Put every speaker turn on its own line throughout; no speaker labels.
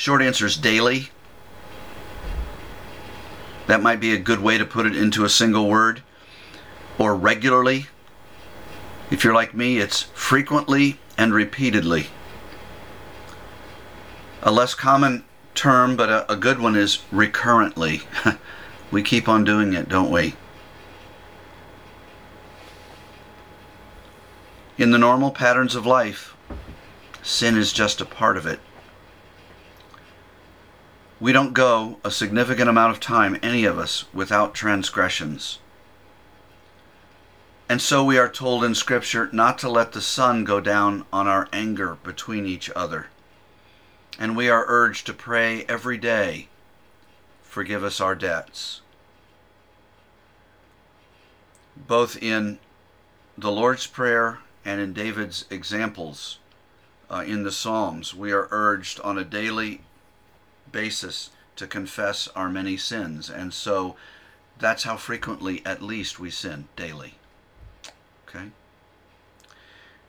Short answer is daily. That might be a good way to put it into a single word. Or regularly. If you're like me, it's frequently and repeatedly. A less common term, but a, a good one is recurrently. we keep on doing it, don't we? In the normal patterns of life, sin is just a part of it. We don't go a significant amount of time, any of us, without transgressions. And so we are told in Scripture not to let the sun go down on our anger between each other. And we are urged to pray every day, forgive us our debts. Both in the Lord's Prayer and in David's examples uh, in the Psalms, we are urged on a daily basis to confess our many sins. And so that's how frequently, at least, we sin daily. Okay?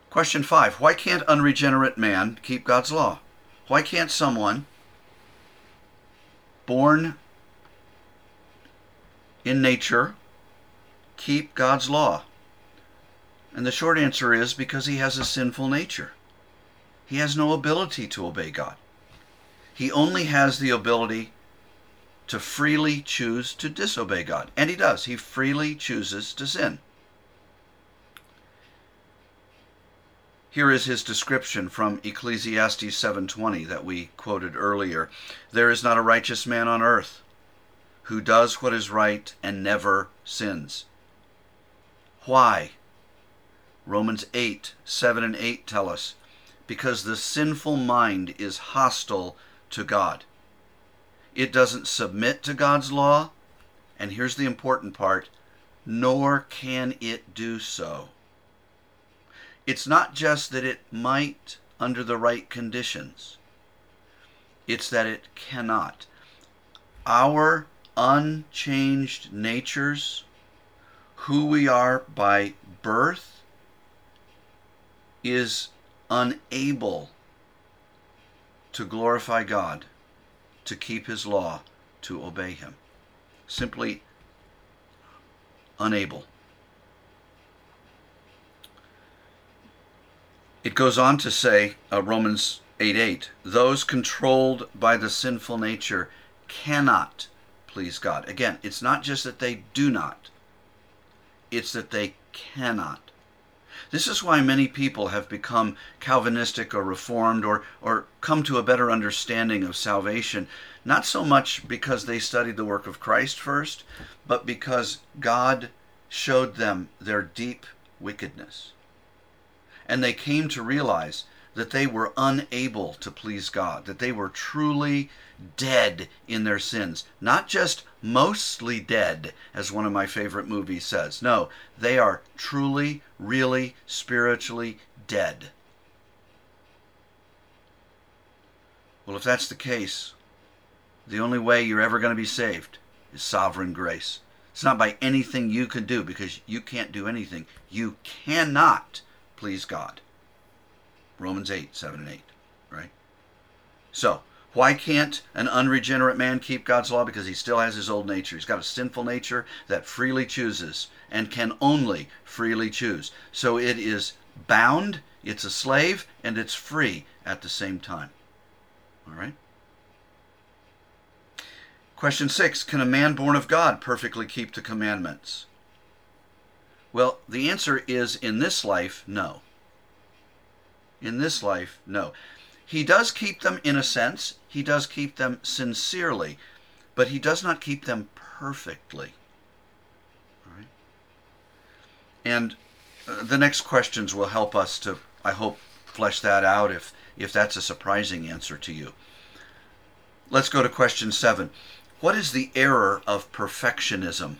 Question five Why can't unregenerate man keep God's law? Why can't someone born in nature keep God's law? And the short answer is because he has a sinful nature. He has no ability to obey God. He only has the ability to freely choose to disobey God. And he does. He freely chooses to sin. Here is his description from Ecclesiastes 7:20 that we quoted earlier. There is not a righteous man on earth who does what is right and never sins. Why? Romans 8, 7 and 8 tell us, because the sinful mind is hostile to God. It doesn't submit to God's law, and here's the important part nor can it do so. It's not just that it might under the right conditions, it's that it cannot. Our unchanged natures, who we are by birth, is unable to glorify God, to keep His law, to obey Him. Simply unable. It goes on to say, uh, Romans 8 8, those controlled by the sinful nature cannot please God. Again, it's not just that they do not, it's that they cannot. This is why many people have become Calvinistic or Reformed or, or come to a better understanding of salvation, not so much because they studied the work of Christ first, but because God showed them their deep wickedness. And they came to realize that they were unable to please God, that they were truly dead in their sins. Not just mostly dead, as one of my favorite movies says. No, they are truly, really, spiritually dead. Well, if that's the case, the only way you're ever going to be saved is sovereign grace. It's not by anything you can do because you can't do anything. You cannot please God. Romans 8, 7 and 8, right? So, why can't an unregenerate man keep God's law? Because he still has his old nature. He's got a sinful nature that freely chooses and can only freely choose. So it is bound, it's a slave, and it's free at the same time. All right? Question six Can a man born of God perfectly keep the commandments? Well, the answer is in this life, no in this life? No. He does keep them in a sense, he does keep them sincerely, but he does not keep them perfectly. And uh, the next questions will help us to, I hope, flesh that out if, if that's a surprising answer to you. Let's go to question seven. What is the error of perfectionism?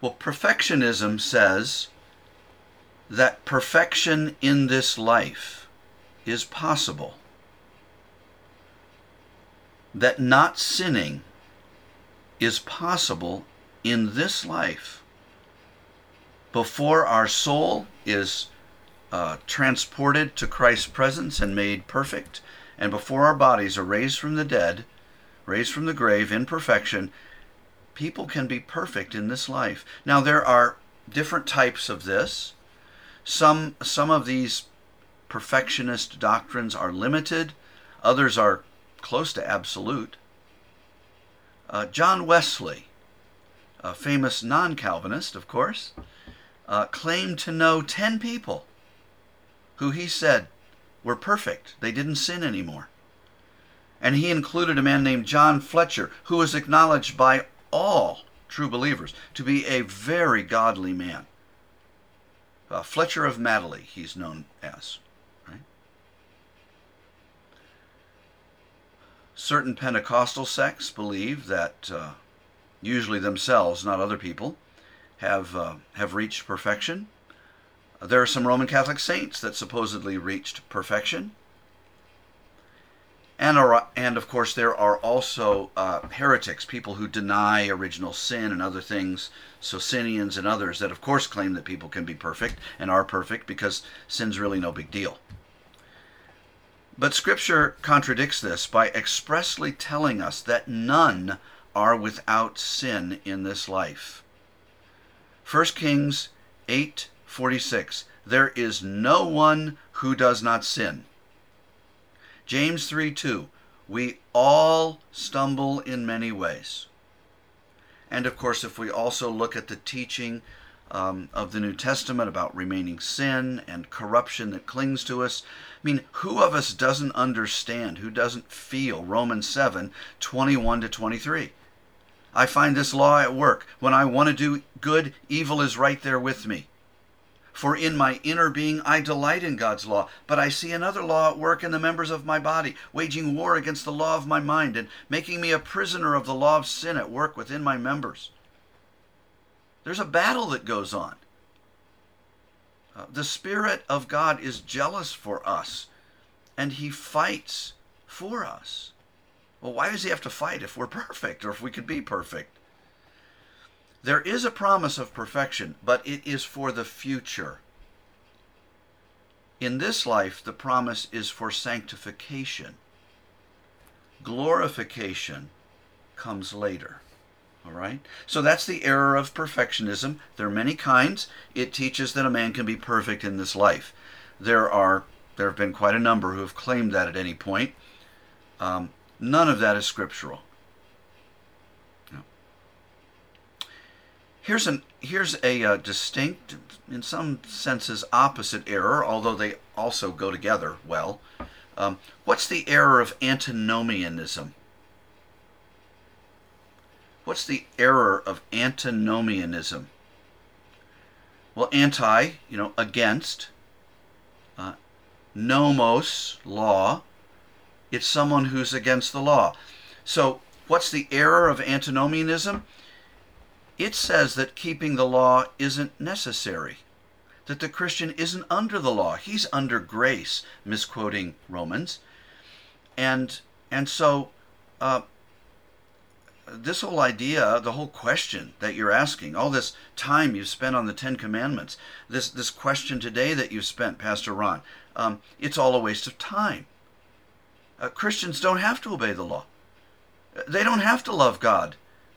Well, perfectionism says that perfection in this life is possible, that not sinning is possible in this life before our soul is uh, transported to Christ's presence and made perfect, and before our bodies are raised from the dead, raised from the grave in perfection, people can be perfect in this life. Now, there are different types of this. Some, some of these perfectionist doctrines are limited, others are close to absolute. Uh, John Wesley, a famous non Calvinist, of course, uh, claimed to know 10 people who he said were perfect. They didn't sin anymore. And he included a man named John Fletcher, who was acknowledged by all true believers to be a very godly man. Uh, Fletcher of Madeley, he's known as. Certain Pentecostal sects believe that, uh, usually themselves, not other people, have uh, have reached perfection. There are some Roman Catholic saints that supposedly reached perfection. And, are, and of course, there are also uh, heretics, people who deny original sin and other things, Socinians and others that, of course, claim that people can be perfect and are perfect because sin's really no big deal. But Scripture contradicts this by expressly telling us that none are without sin in this life. 1 Kings 8:46 There is no one who does not sin. James 3 2. We all stumble in many ways. And of course, if we also look at the teaching um, of the New Testament about remaining sin and corruption that clings to us, I mean, who of us doesn't understand, who doesn't feel Romans 7 21 to 23? I find this law at work. When I want to do good, evil is right there with me. For in my inner being I delight in God's law, but I see another law at work in the members of my body, waging war against the law of my mind, and making me a prisoner of the law of sin at work within my members. There's a battle that goes on. Uh, the Spirit of God is jealous for us, and He fights for us. Well, why does He have to fight if we're perfect or if we could be perfect? There is a promise of perfection, but it is for the future. In this life, the promise is for sanctification. Glorification comes later. All right? So that's the error of perfectionism. There are many kinds. It teaches that a man can be perfect in this life. There are there have been quite a number who have claimed that at any point. Um, none of that is scriptural. Here's an here's a uh, distinct, in some senses, opposite error, although they also go together well. Um, what's the error of antinomianism? What's the error of antinomianism? Well, anti, you know, against. Uh, nomos, law. It's someone who's against the law. So, what's the error of antinomianism? It says that keeping the law isn't necessary, that the Christian isn't under the law. He's under grace, misquoting Romans. And, and so, uh, this whole idea, the whole question that you're asking, all this time you've spent on the Ten Commandments, this, this question today that you've spent, Pastor Ron, um, it's all a waste of time. Uh, Christians don't have to obey the law. They don't have to love God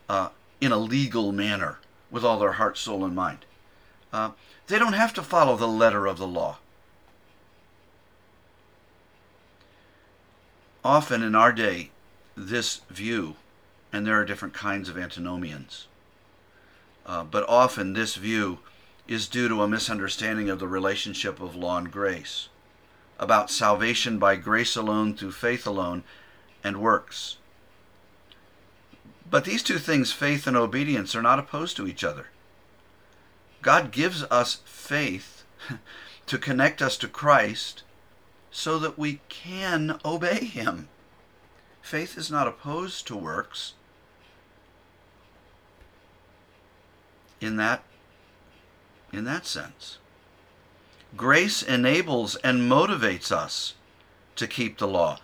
uh, in a legal manner with all their heart, soul, and mind. Uh, they don't have to follow the letter of the law. Often in our day, this view, and there are different kinds of antinomians, uh, but often this view is due to a misunderstanding of the relationship of law and grace, about salvation by grace alone, through faith alone, and works. But these two things, faith and obedience, are not opposed to each other. God gives us faith to connect us to Christ so that we can obey Him. Faith is not opposed to works. In that, in that sense, grace enables and motivates us to keep the law.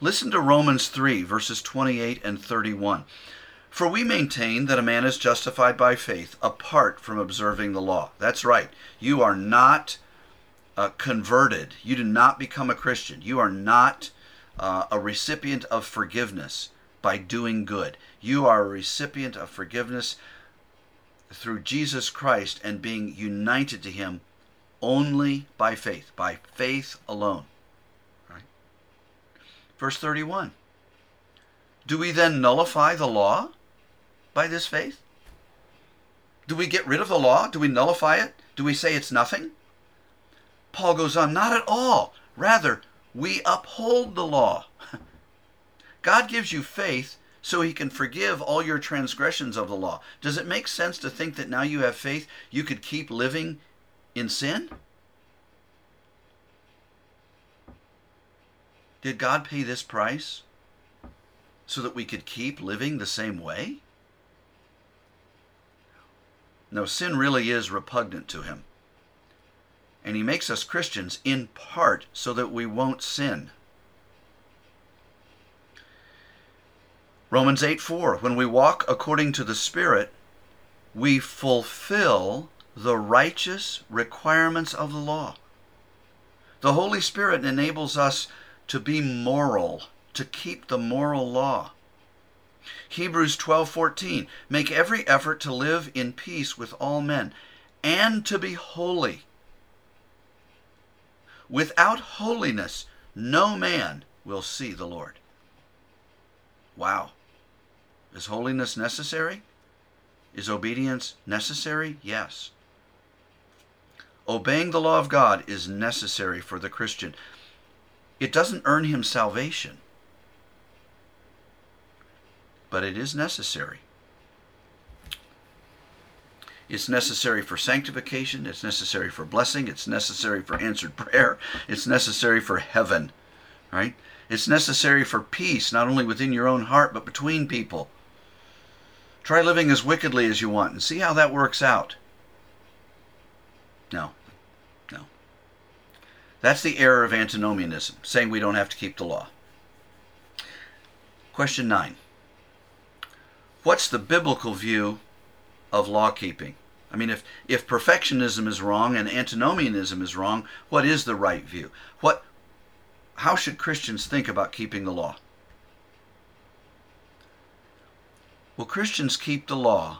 Listen to Romans 3, verses 28 and 31. For we maintain that a man is justified by faith apart from observing the law. That's right. You are not uh, converted. You do not become a Christian. You are not uh, a recipient of forgiveness by doing good. You are a recipient of forgiveness through Jesus Christ and being united to Him only by faith, by faith alone. Right? Verse 31. Do we then nullify the law by this faith? Do we get rid of the law? Do we nullify it? Do we say it's nothing? Paul goes on, not at all. Rather, we uphold the law. God gives you faith so he can forgive all your transgressions of the law. Does it make sense to think that now you have faith, you could keep living in sin? Did God pay this price so that we could keep living the same way? No, sin really is repugnant to him. And he makes us Christians in part so that we won't sin. Romans 8 4, when we walk according to the Spirit, we fulfill the righteous requirements of the law. The Holy Spirit enables us to be moral, to keep the moral law. Hebrews 12:14 Make every effort to live in peace with all men and to be holy. Without holiness no man will see the Lord. Wow. Is holiness necessary? Is obedience necessary? Yes. Obeying the law of God is necessary for the Christian. It doesn't earn him salvation, but it is necessary. It's necessary for sanctification, it's necessary for blessing, it's necessary for answered prayer, it's necessary for heaven, right? It's necessary for peace, not only within your own heart, but between people. Try living as wickedly as you want and see how that works out. No. No. That's the error of antinomianism, saying we don't have to keep the law. Question 9. What's the biblical view of law keeping? I mean, if, if perfectionism is wrong and antinomianism is wrong, what is the right view? What, how should Christians think about keeping the law? Well, Christians keep the law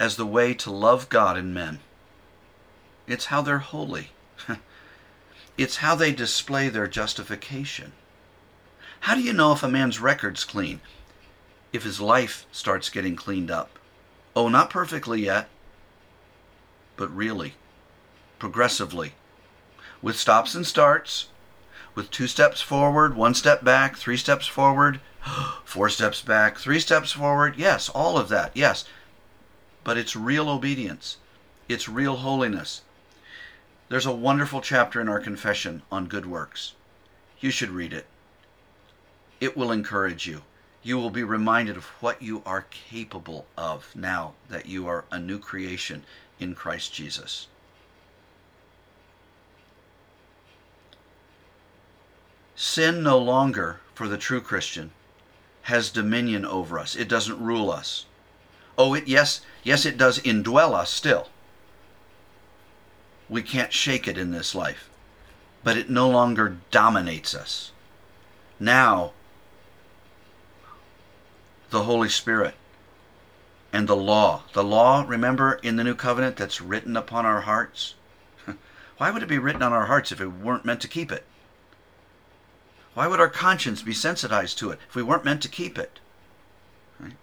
as the way to love God and men. It's how they're holy. it's how they display their justification. How do you know if a man's record's clean? If his life starts getting cleaned up. Oh, not perfectly yet, but really, progressively, with stops and starts, with two steps forward, one step back, three steps forward, four steps back, three steps forward. Yes, all of that. Yes. But it's real obedience, it's real holiness. There's a wonderful chapter in our confession on good works. You should read it. It will encourage you. You will be reminded of what you are capable of now that you are a new creation in Christ Jesus. Sin no longer, for the true Christian, has dominion over us. It doesn't rule us. Oh, it yes, yes it does indwell us still. We can't shake it in this life. But it no longer dominates us. Now the Holy Spirit and the law. The law, remember, in the new covenant that's written upon our hearts? Why would it be written on our hearts if we weren't meant to keep it? Why would our conscience be sensitized to it if we weren't meant to keep it? Right?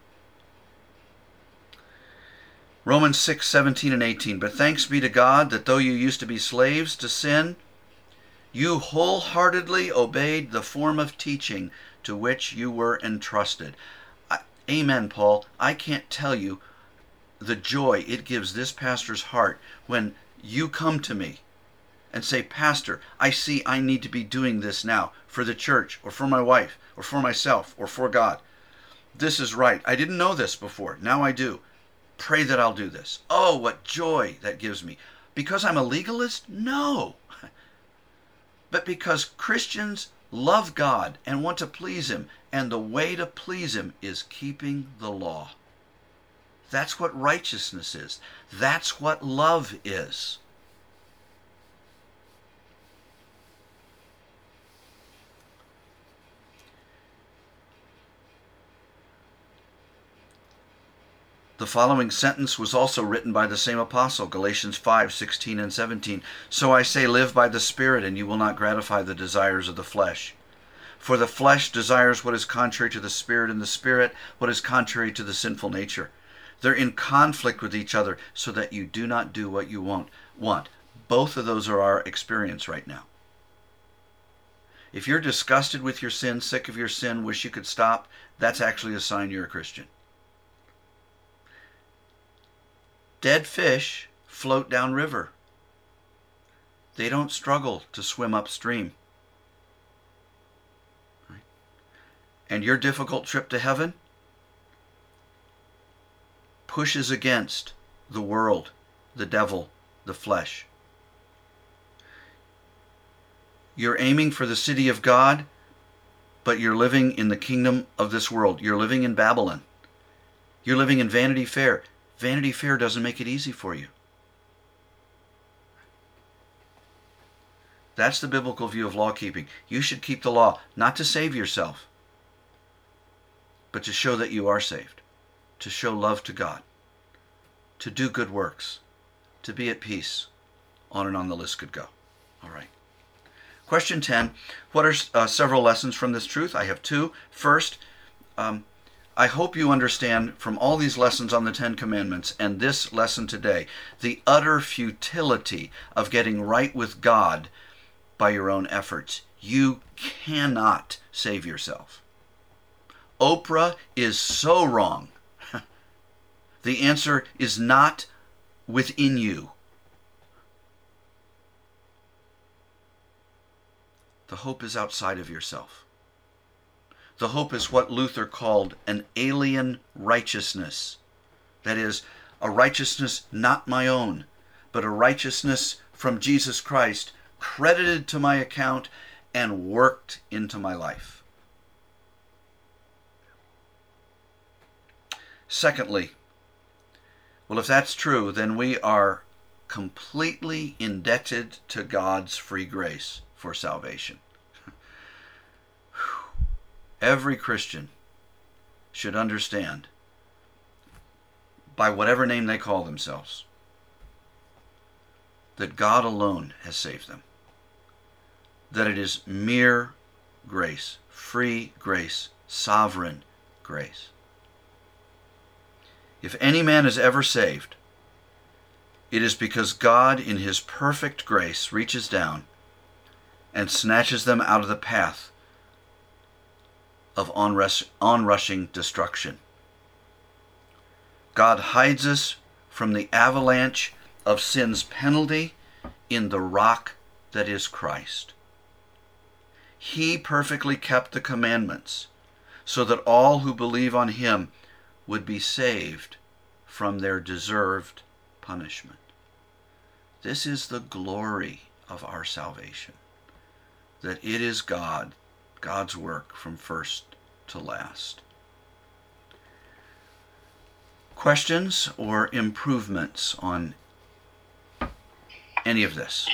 Romans 6, 17 and 18. But thanks be to God that though you used to be slaves to sin, you wholeheartedly obeyed the form of teaching to which you were entrusted. Amen, Paul. I can't tell you the joy it gives this pastor's heart when you come to me and say, Pastor, I see I need to be doing this now for the church or for my wife or for myself or for God. This is right. I didn't know this before. Now I do. Pray that I'll do this. Oh, what joy that gives me. Because I'm a legalist? No. But because Christians love God and want to please Him, and the way to please Him is keeping the law. That's what righteousness is. That's what love is. The following sentence was also written by the same apostle, Galatians 5 16 and 17. So I say, live by the Spirit, and you will not gratify the desires of the flesh. For the flesh desires what is contrary to the Spirit, and the Spirit what is contrary to the sinful nature. They're in conflict with each other, so that you do not do what you want. want. Both of those are our experience right now. If you're disgusted with your sin, sick of your sin, wish you could stop, that's actually a sign you're a Christian. Dead fish float downriver. They don't struggle to swim upstream. And your difficult trip to heaven pushes against the world, the devil, the flesh. You're aiming for the city of God, but you're living in the kingdom of this world. You're living in Babylon. You're living in Vanity Fair. Vanity Fair doesn't make it easy for you. That's the biblical view of law keeping. You should keep the law, not to save yourself, but to show that you are saved, to show love to God, to do good works, to be at peace. On and on the list could go. All right. Question 10 What are uh, several lessons from this truth? I have two. First, um, I hope you understand from all these lessons on the Ten Commandments and this lesson today the utter futility of getting right with God by your own efforts. You cannot save yourself. Oprah is so wrong. the answer is not within you. The hope is outside of yourself. The hope is what Luther called an alien righteousness. That is, a righteousness not my own, but a righteousness from Jesus Christ, credited to my account and worked into my life. Secondly, well, if that's true, then we are completely indebted to God's free grace for salvation. Every Christian should understand, by whatever name they call themselves, that God alone has saved them. That it is mere grace, free grace, sovereign grace. If any man is ever saved, it is because God, in his perfect grace, reaches down and snatches them out of the path of onrush, onrushing destruction. God hides us from the avalanche of sin's penalty in the rock that is Christ. He perfectly kept the commandments so that all who believe on him would be saved from their deserved punishment. This is the glory of our salvation, that it is God, God's work from first to last. Questions or improvements on any of this?